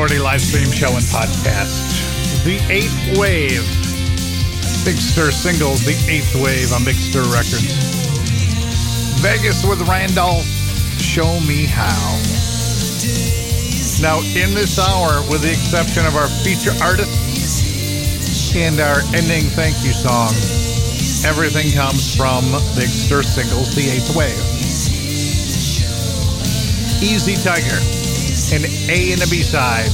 Authority live stream show and podcast. The Eighth Wave. Big Stir singles, The Eighth Wave on Big Stir Records. Vegas with Randolph, Show Me How. Now, in this hour, with the exception of our feature artist and our ending thank you song, everything comes from Big Stir singles, The Eighth Wave. Easy Tiger an A and a B side.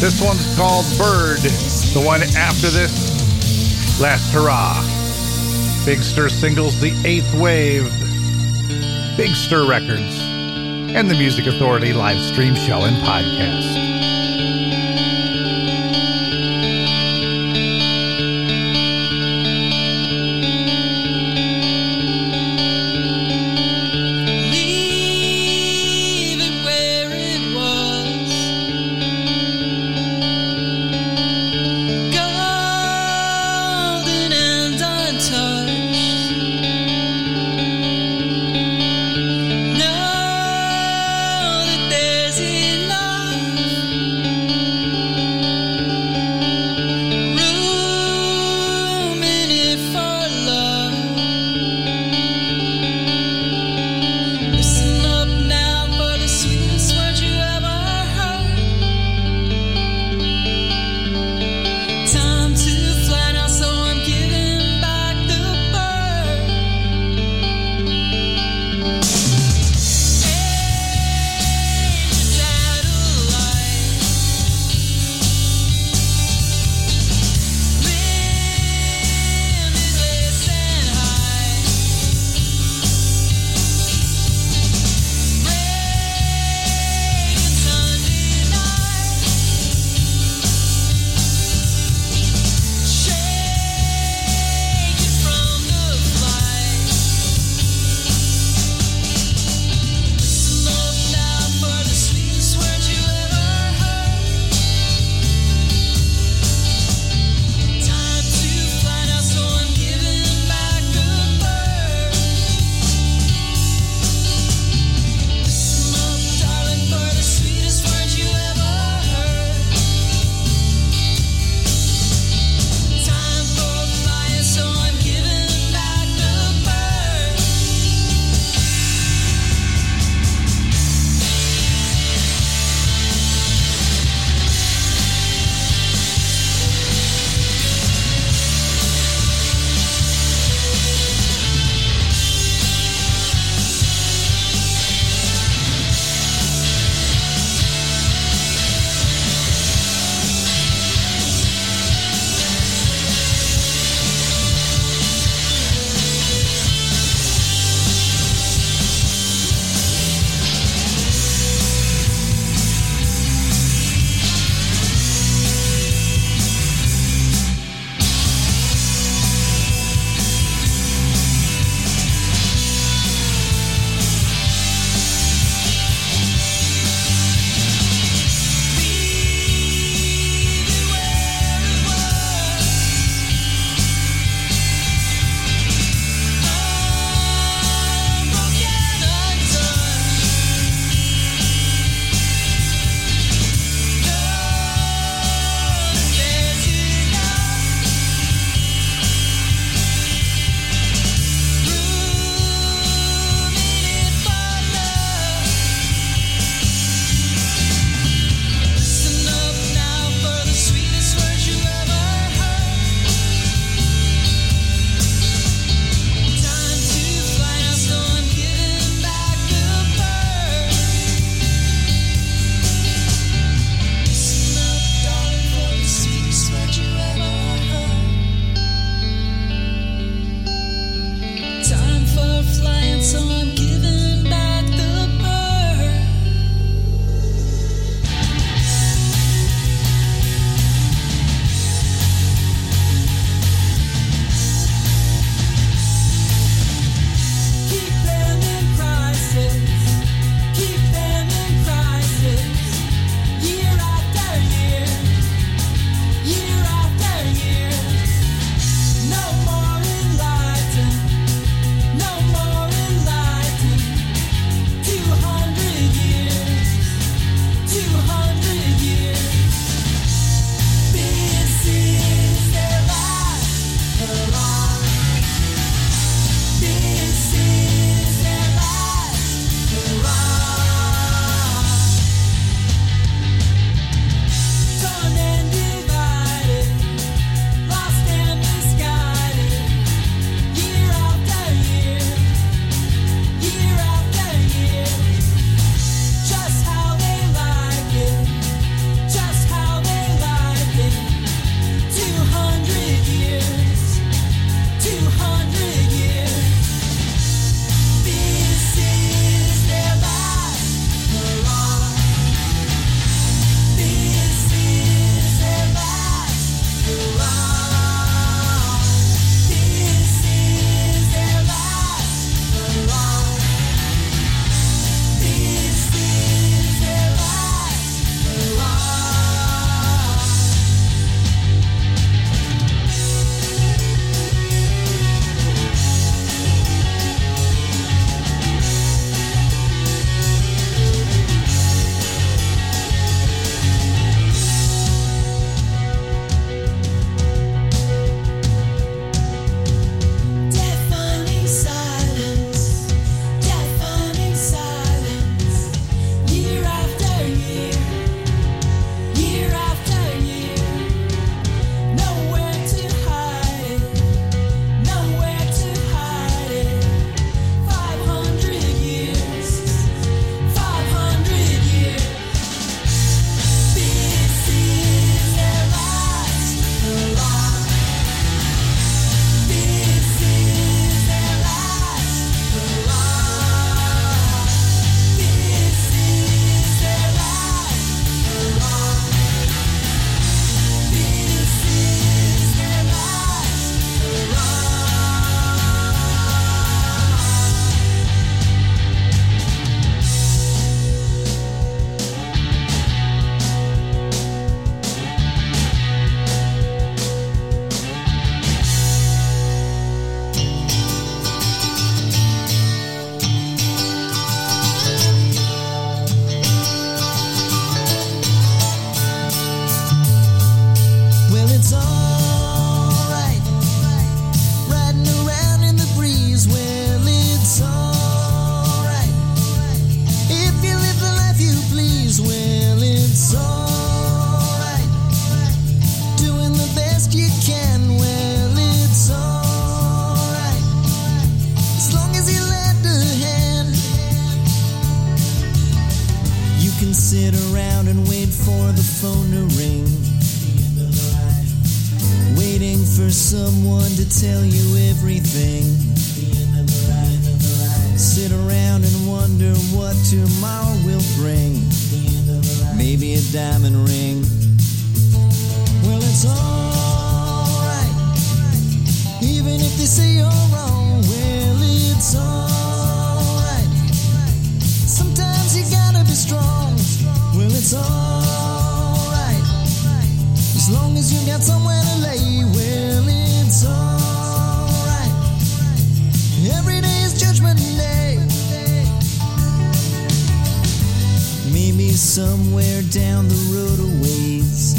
This one's called Bird. The one after this, Last Hurrah. Big Stir Singles, The Eighth Wave, Big Stir Records, and the Music Authority live stream show and podcast. Somewhere down the road a ways.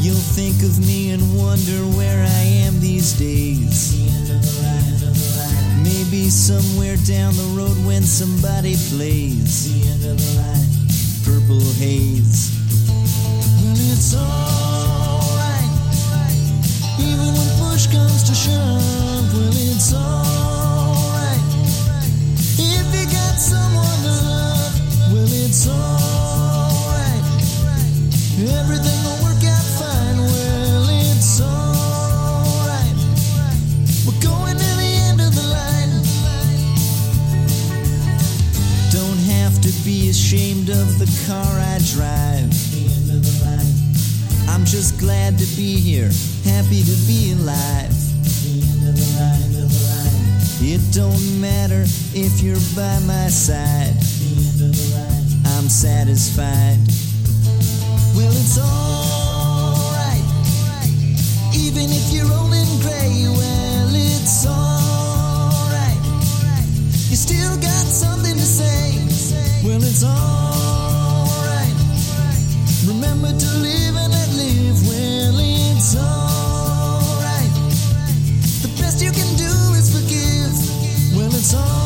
You'll think of me and wonder where I am these days. Maybe somewhere down the road when somebody plays Purple Haze. Well, it's alright. Even when push comes to shove, well, it's alright. If you got someone it's alright. Everything will work out fine, well, it's alright. We're going to the end of the line. Don't have to be ashamed of the car I drive. I'm just glad to be here, happy to be alive. It don't matter if you're by my side. I'm satisfied. Well, it's alright. Even if you're old and gray, well, it's alright. You still got something to say. Well, it's alright. Remember to live and let live. Well, it's alright. The best you can do is forgive. Well, it's alright.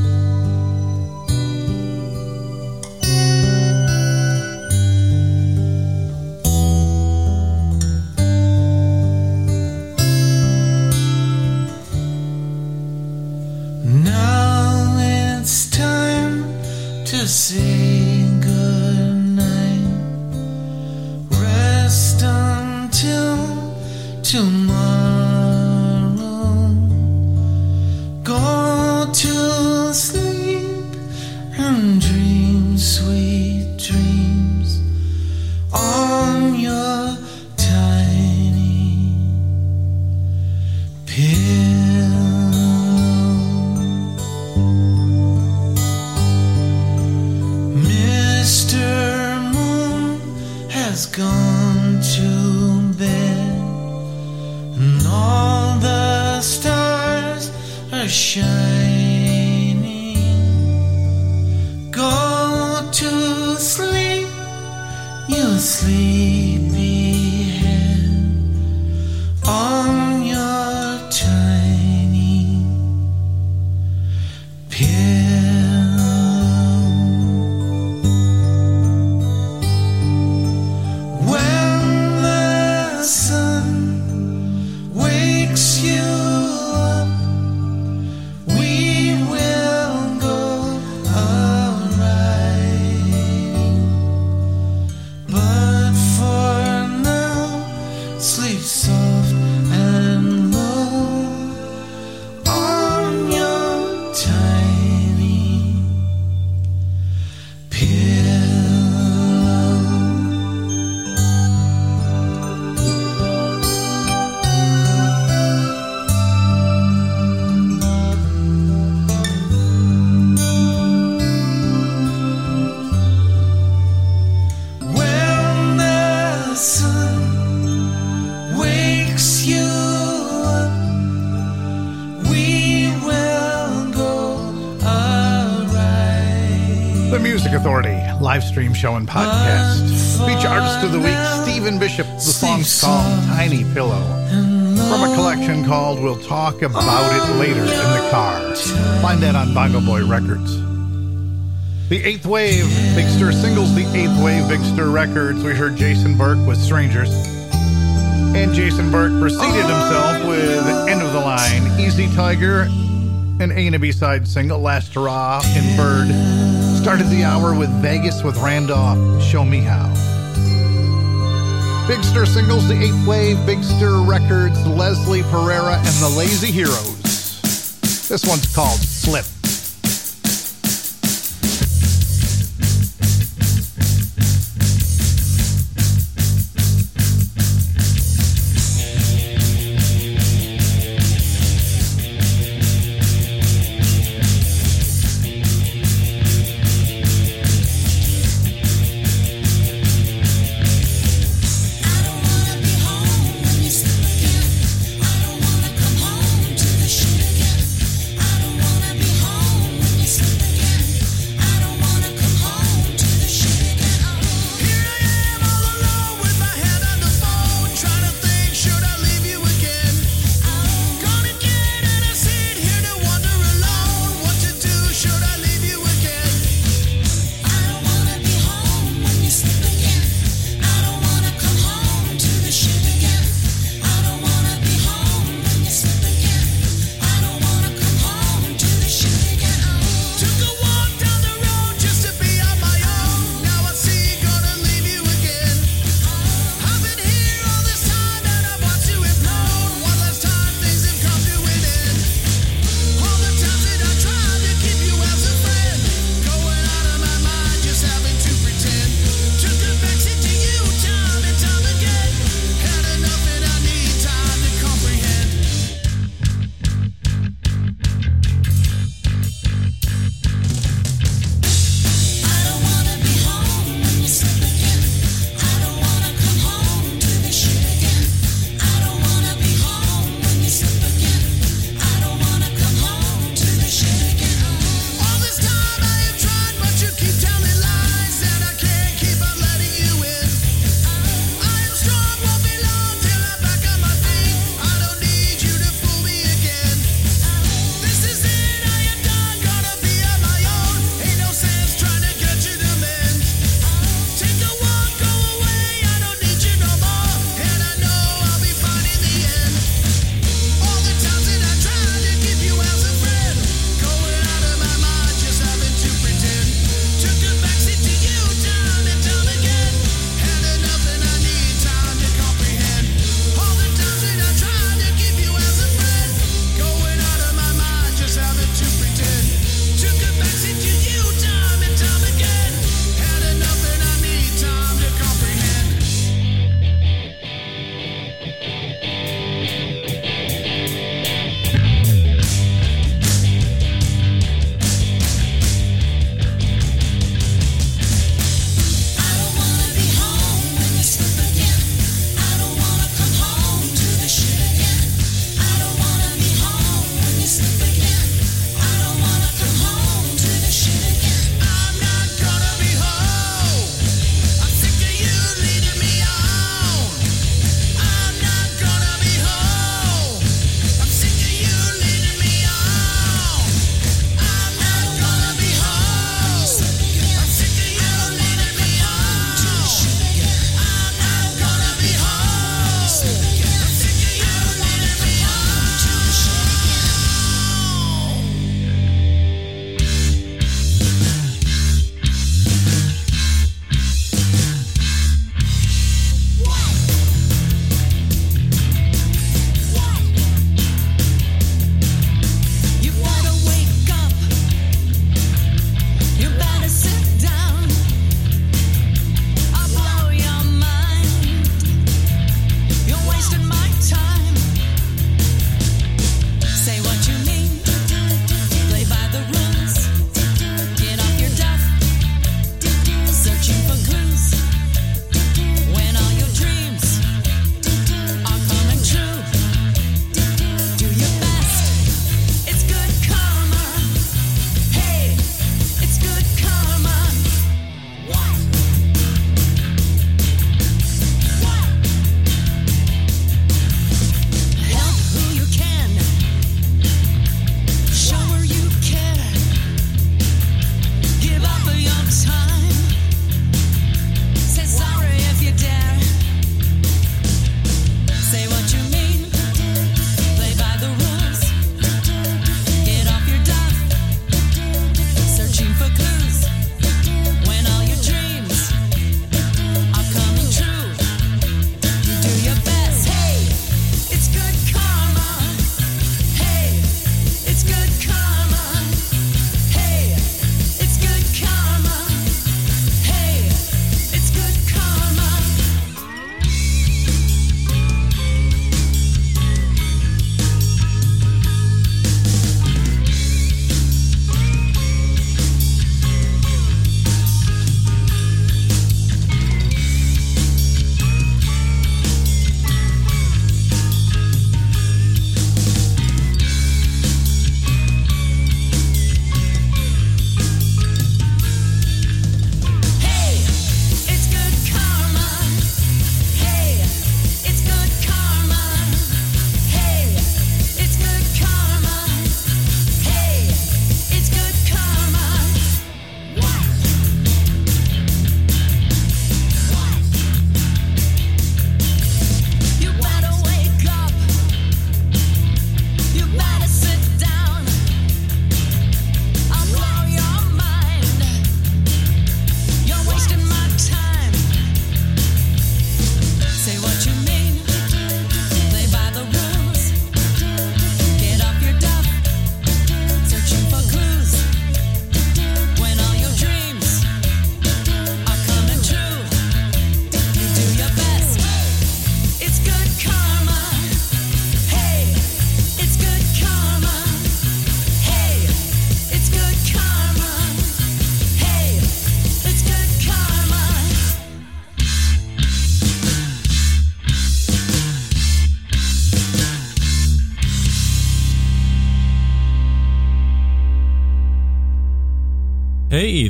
Music Authority live stream show and podcast. Feature artist of the week, Stephen Bishop. The song's called Tiny Pillow. From a collection called We'll Talk About It Later in the Car. Find that on Bongo Boy Records. The Eighth Wave, Big Stir Singles, The Eighth Wave, Big Stir Records. We heard Jason Burke with Strangers. And Jason Burke preceded himself with End of the Line, Easy Tiger, an A and a B side single, Last Hurrah, and Bird. Started the hour with Vegas with Randolph, Show Me How. Big Stir Singles, The Eighth Wave, Big Stir Records, Leslie Pereira, and The Lazy Heroes. This one's called Flip.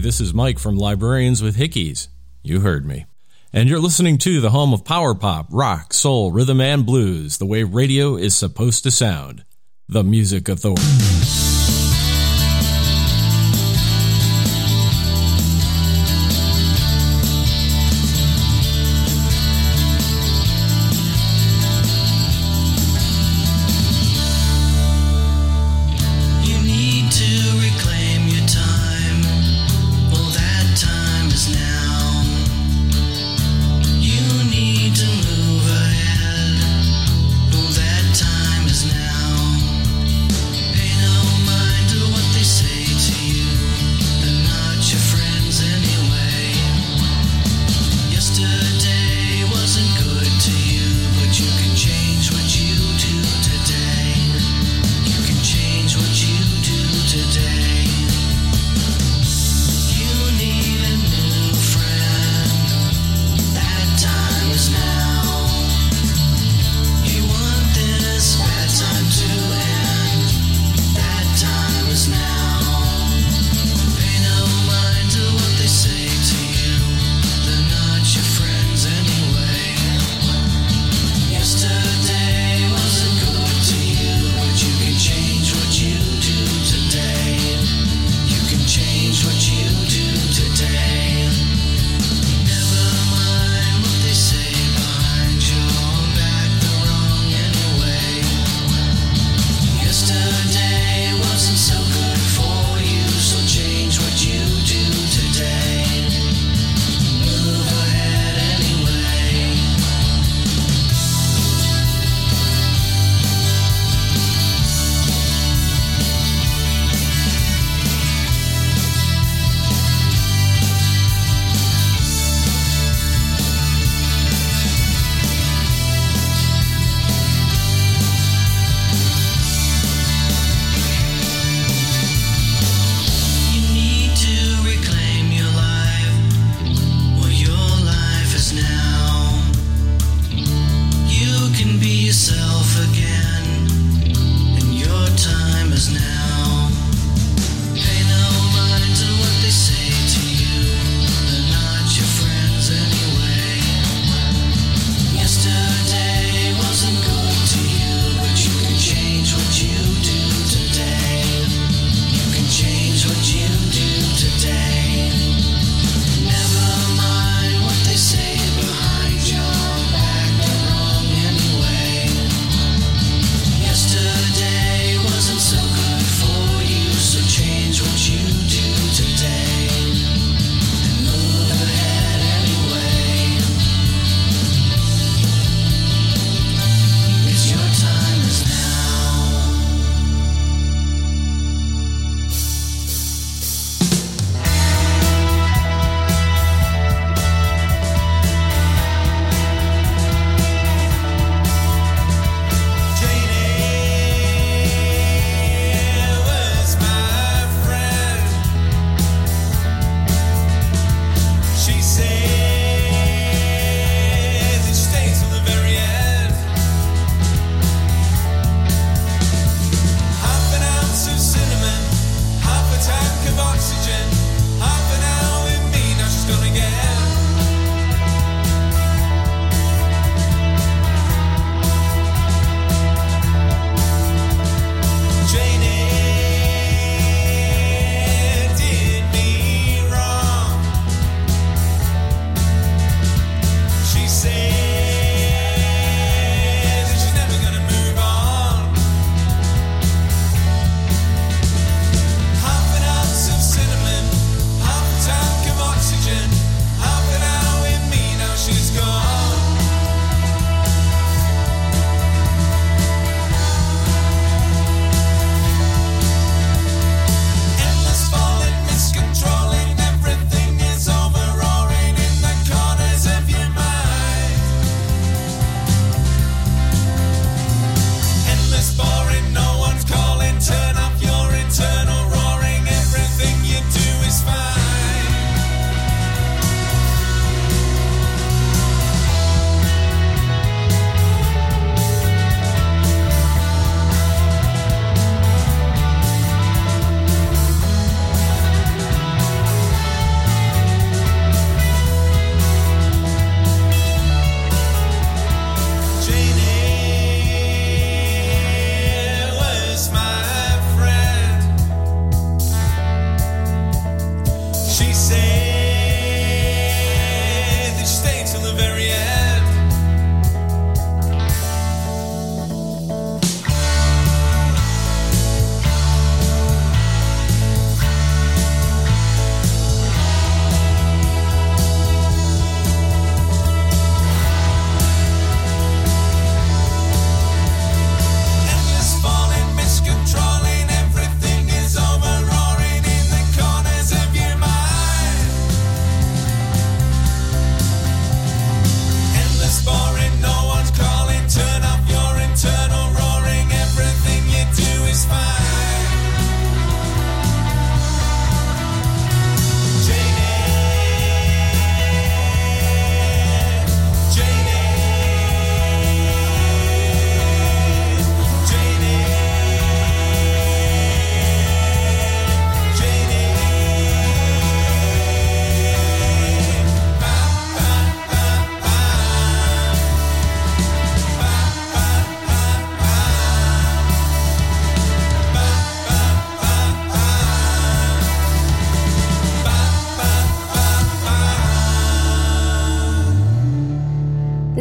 This is Mike from Librarians with Hickeys. You heard me. And you're listening to the home of power pop, rock, soul, rhythm, and blues, the way radio is supposed to sound. The Music Authority.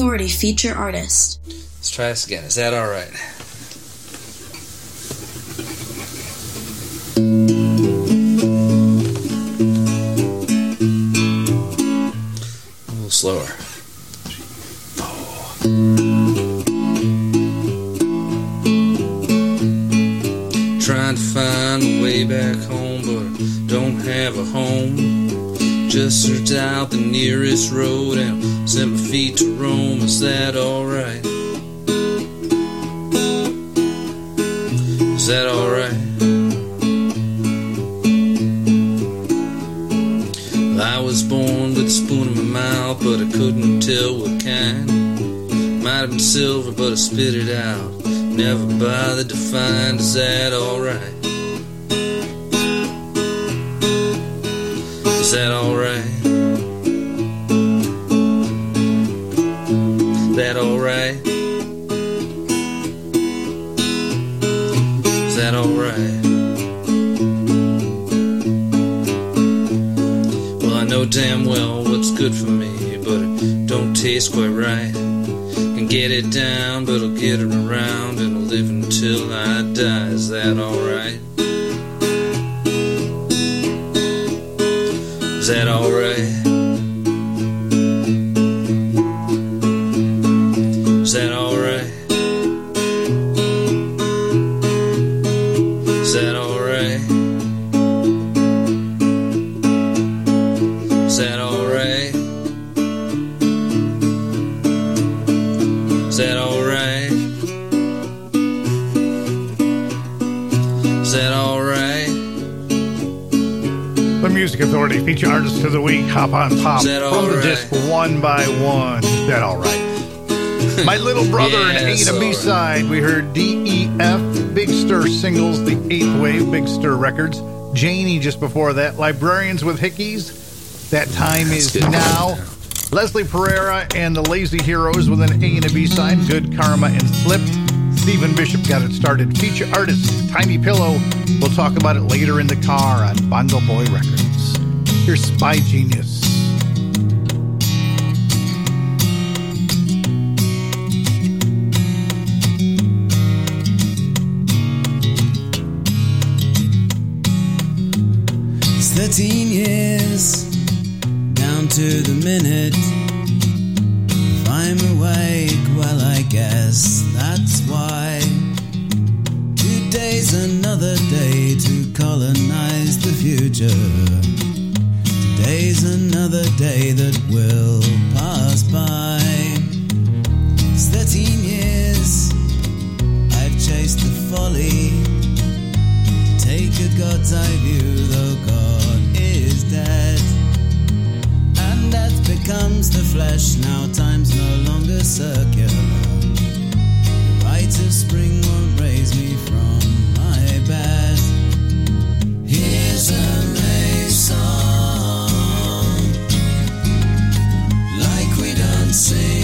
Authority feature artist. Let's try this again. Is that all right? that alright? Is that alright? Well, I know damn well what's good for me, but it don't taste quite right. Can get it down, but I'll get it around and I'll live until I die. Is that alright? Week, Hop on Pop. From the all disc right? One by One. Is that all right? My Little Brother Yeah, and A that's to B right. side. We heard DEF, Big Stir Singles, The Eighth Wave, Big Stir Records. Janie just before that. Librarians with Hickeys. That time is good. now. Leslie Pereira and the Lazy Heroes with an A and a B side. Good Karma and Slip. Stephen Bishop got it started. Feature artist Tiny Pillow. We'll talk about it later in the car on Bongo Boy Records. Here's Spy Genius. It's 13 years down to the minute. If I'm awake, well, I guess that's why. Today's another day to colonize the future. Today's another day that will pass by. It's 13 years I've chased the folly. Take a God's eye view, though God is dead. And death becomes the flesh, now time's no longer circular. The rite of spring won't raise me from my bed. Here's a sing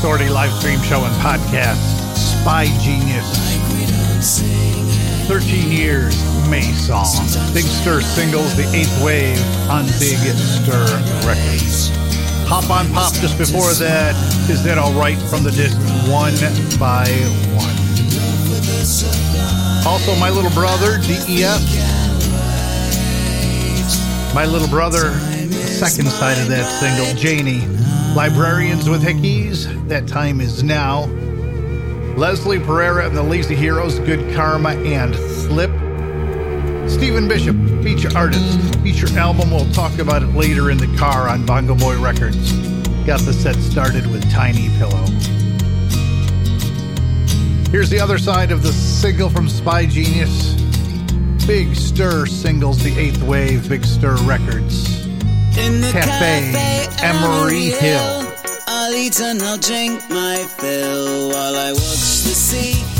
Authority live stream show and podcast. Spy Genius. like we don't sing 13 years. May song. Big Stir singles, The Eighth Wave on Big Stir Records. Hop on Pop just before that. Is that alright from the disc One by One? Also, My Little Brother, DEF. My Little Brother, second side of that single, Janie. Librarians with Hickeys, That Time Is Now. Leslie Pereira and the Lazy Heroes, Good Karma and Slip. Stephen Bishop, feature artist. Feature album, we'll talk about it later in the car on Bongo Boy Records. Got the set started with Tiny Pillow. Here's the other side of the single from Spy Genius. Big Stir singles, The Eighth Wave, Big Stir Records. In the Cafe, Emery Hill. I'll eat and I'll drink my fill while I watch the sea.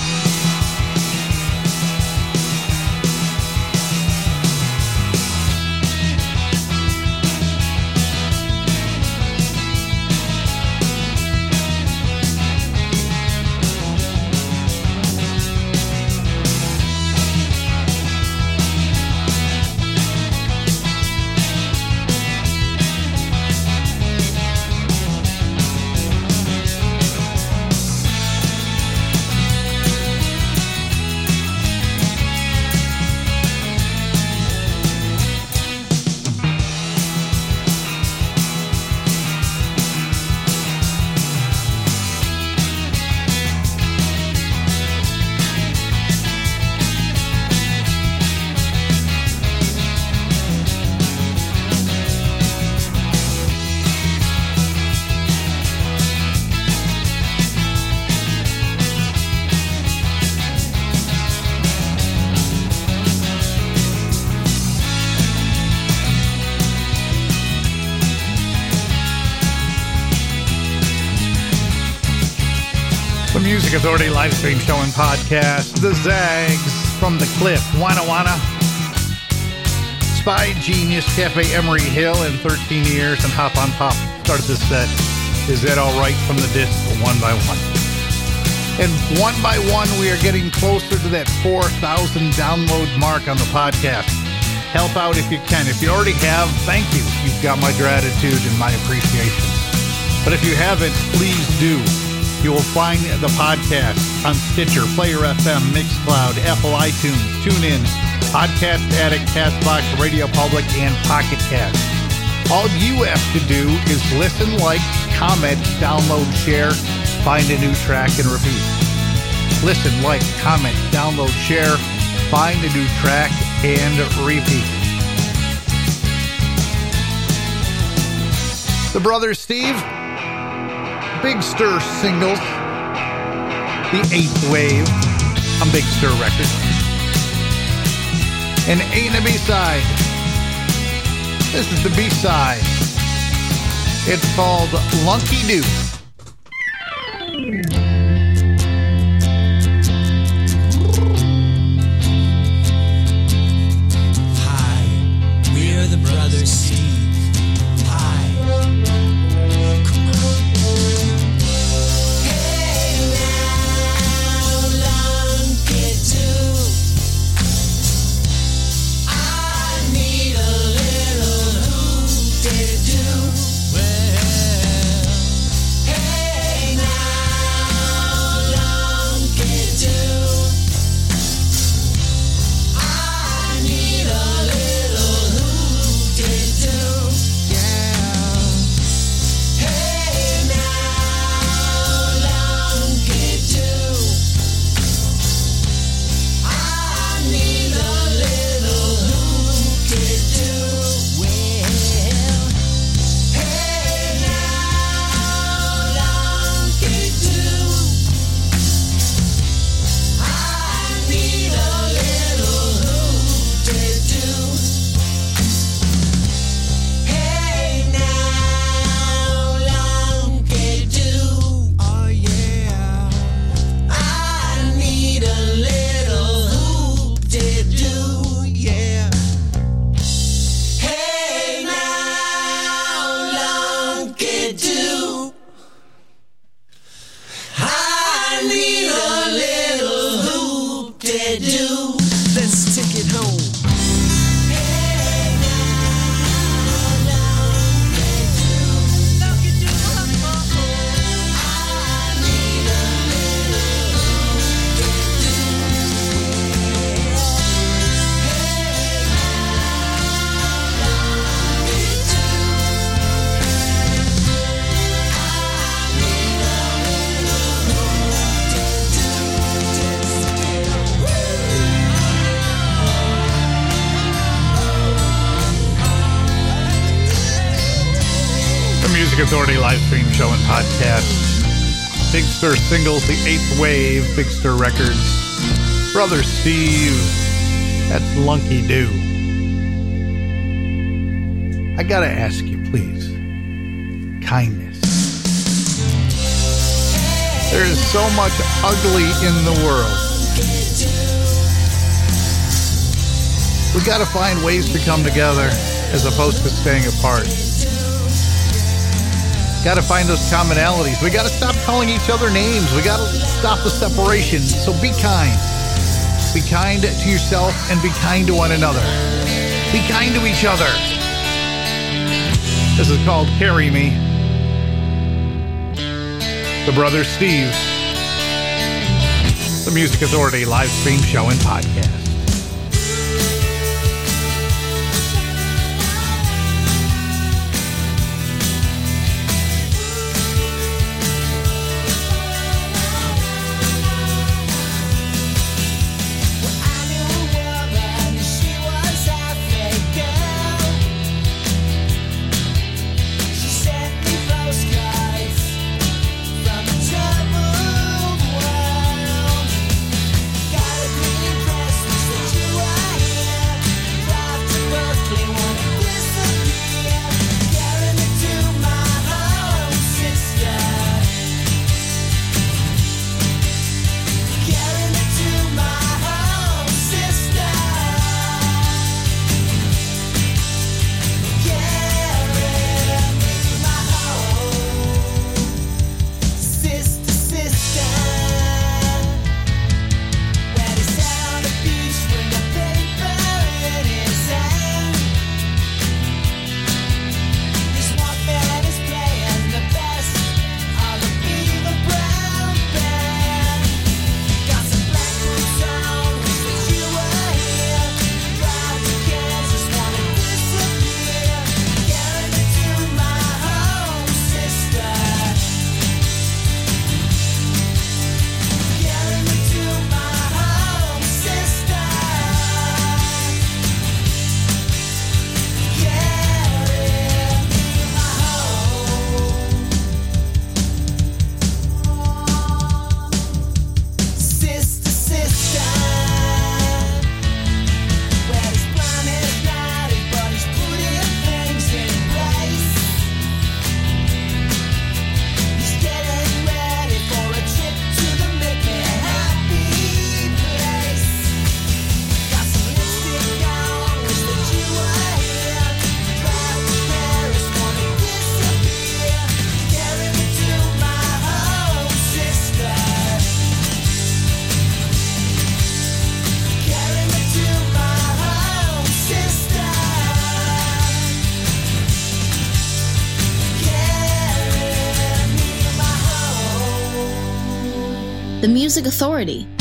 Authority live stream show and podcast. The Zags from the Cliff, Wana Wana. Spy Genius Cafe Emery Hill in 13 years and Hop on Pop started this set. Is that all right from the disc one by one? And one by one, we are getting closer to that 4,000 download mark on the podcast. Help out if you can. If you already have, thank you. You've got my gratitude and my appreciation. But if you haven't, please do. You will find the podcast on Stitcher, Player FM, Mixcloud, Apple iTunes, TuneIn, Podcast Addict, Castbox, Radio Public, and Pocket Cast. All you have to do is listen, like, comment, download, share, find a new track, and repeat. Listen, like, comment, download, share, find a new track, and repeat. The Brothers Steve. Big Stir singles. The Eighth Wave on Big Stir Records. And ain't a B-side. This is the B-side. It's called Lunky Doo. Stir singles, The Eighth Wave, Big Records, Brother Steve, that's Lunky Doo. I gotta ask you, please, kindness. There is so much ugly in the world. We gotta find ways to come together as opposed to staying apart. Got to find those commonalities. We got to stop calling each other names. We got to stop the separation. So be kind. Be kind to yourself and be kind to one another. Be kind to each other. This is called Carry Me. The Brother Steve. The Music Authority live stream show and podcast. Music Authority.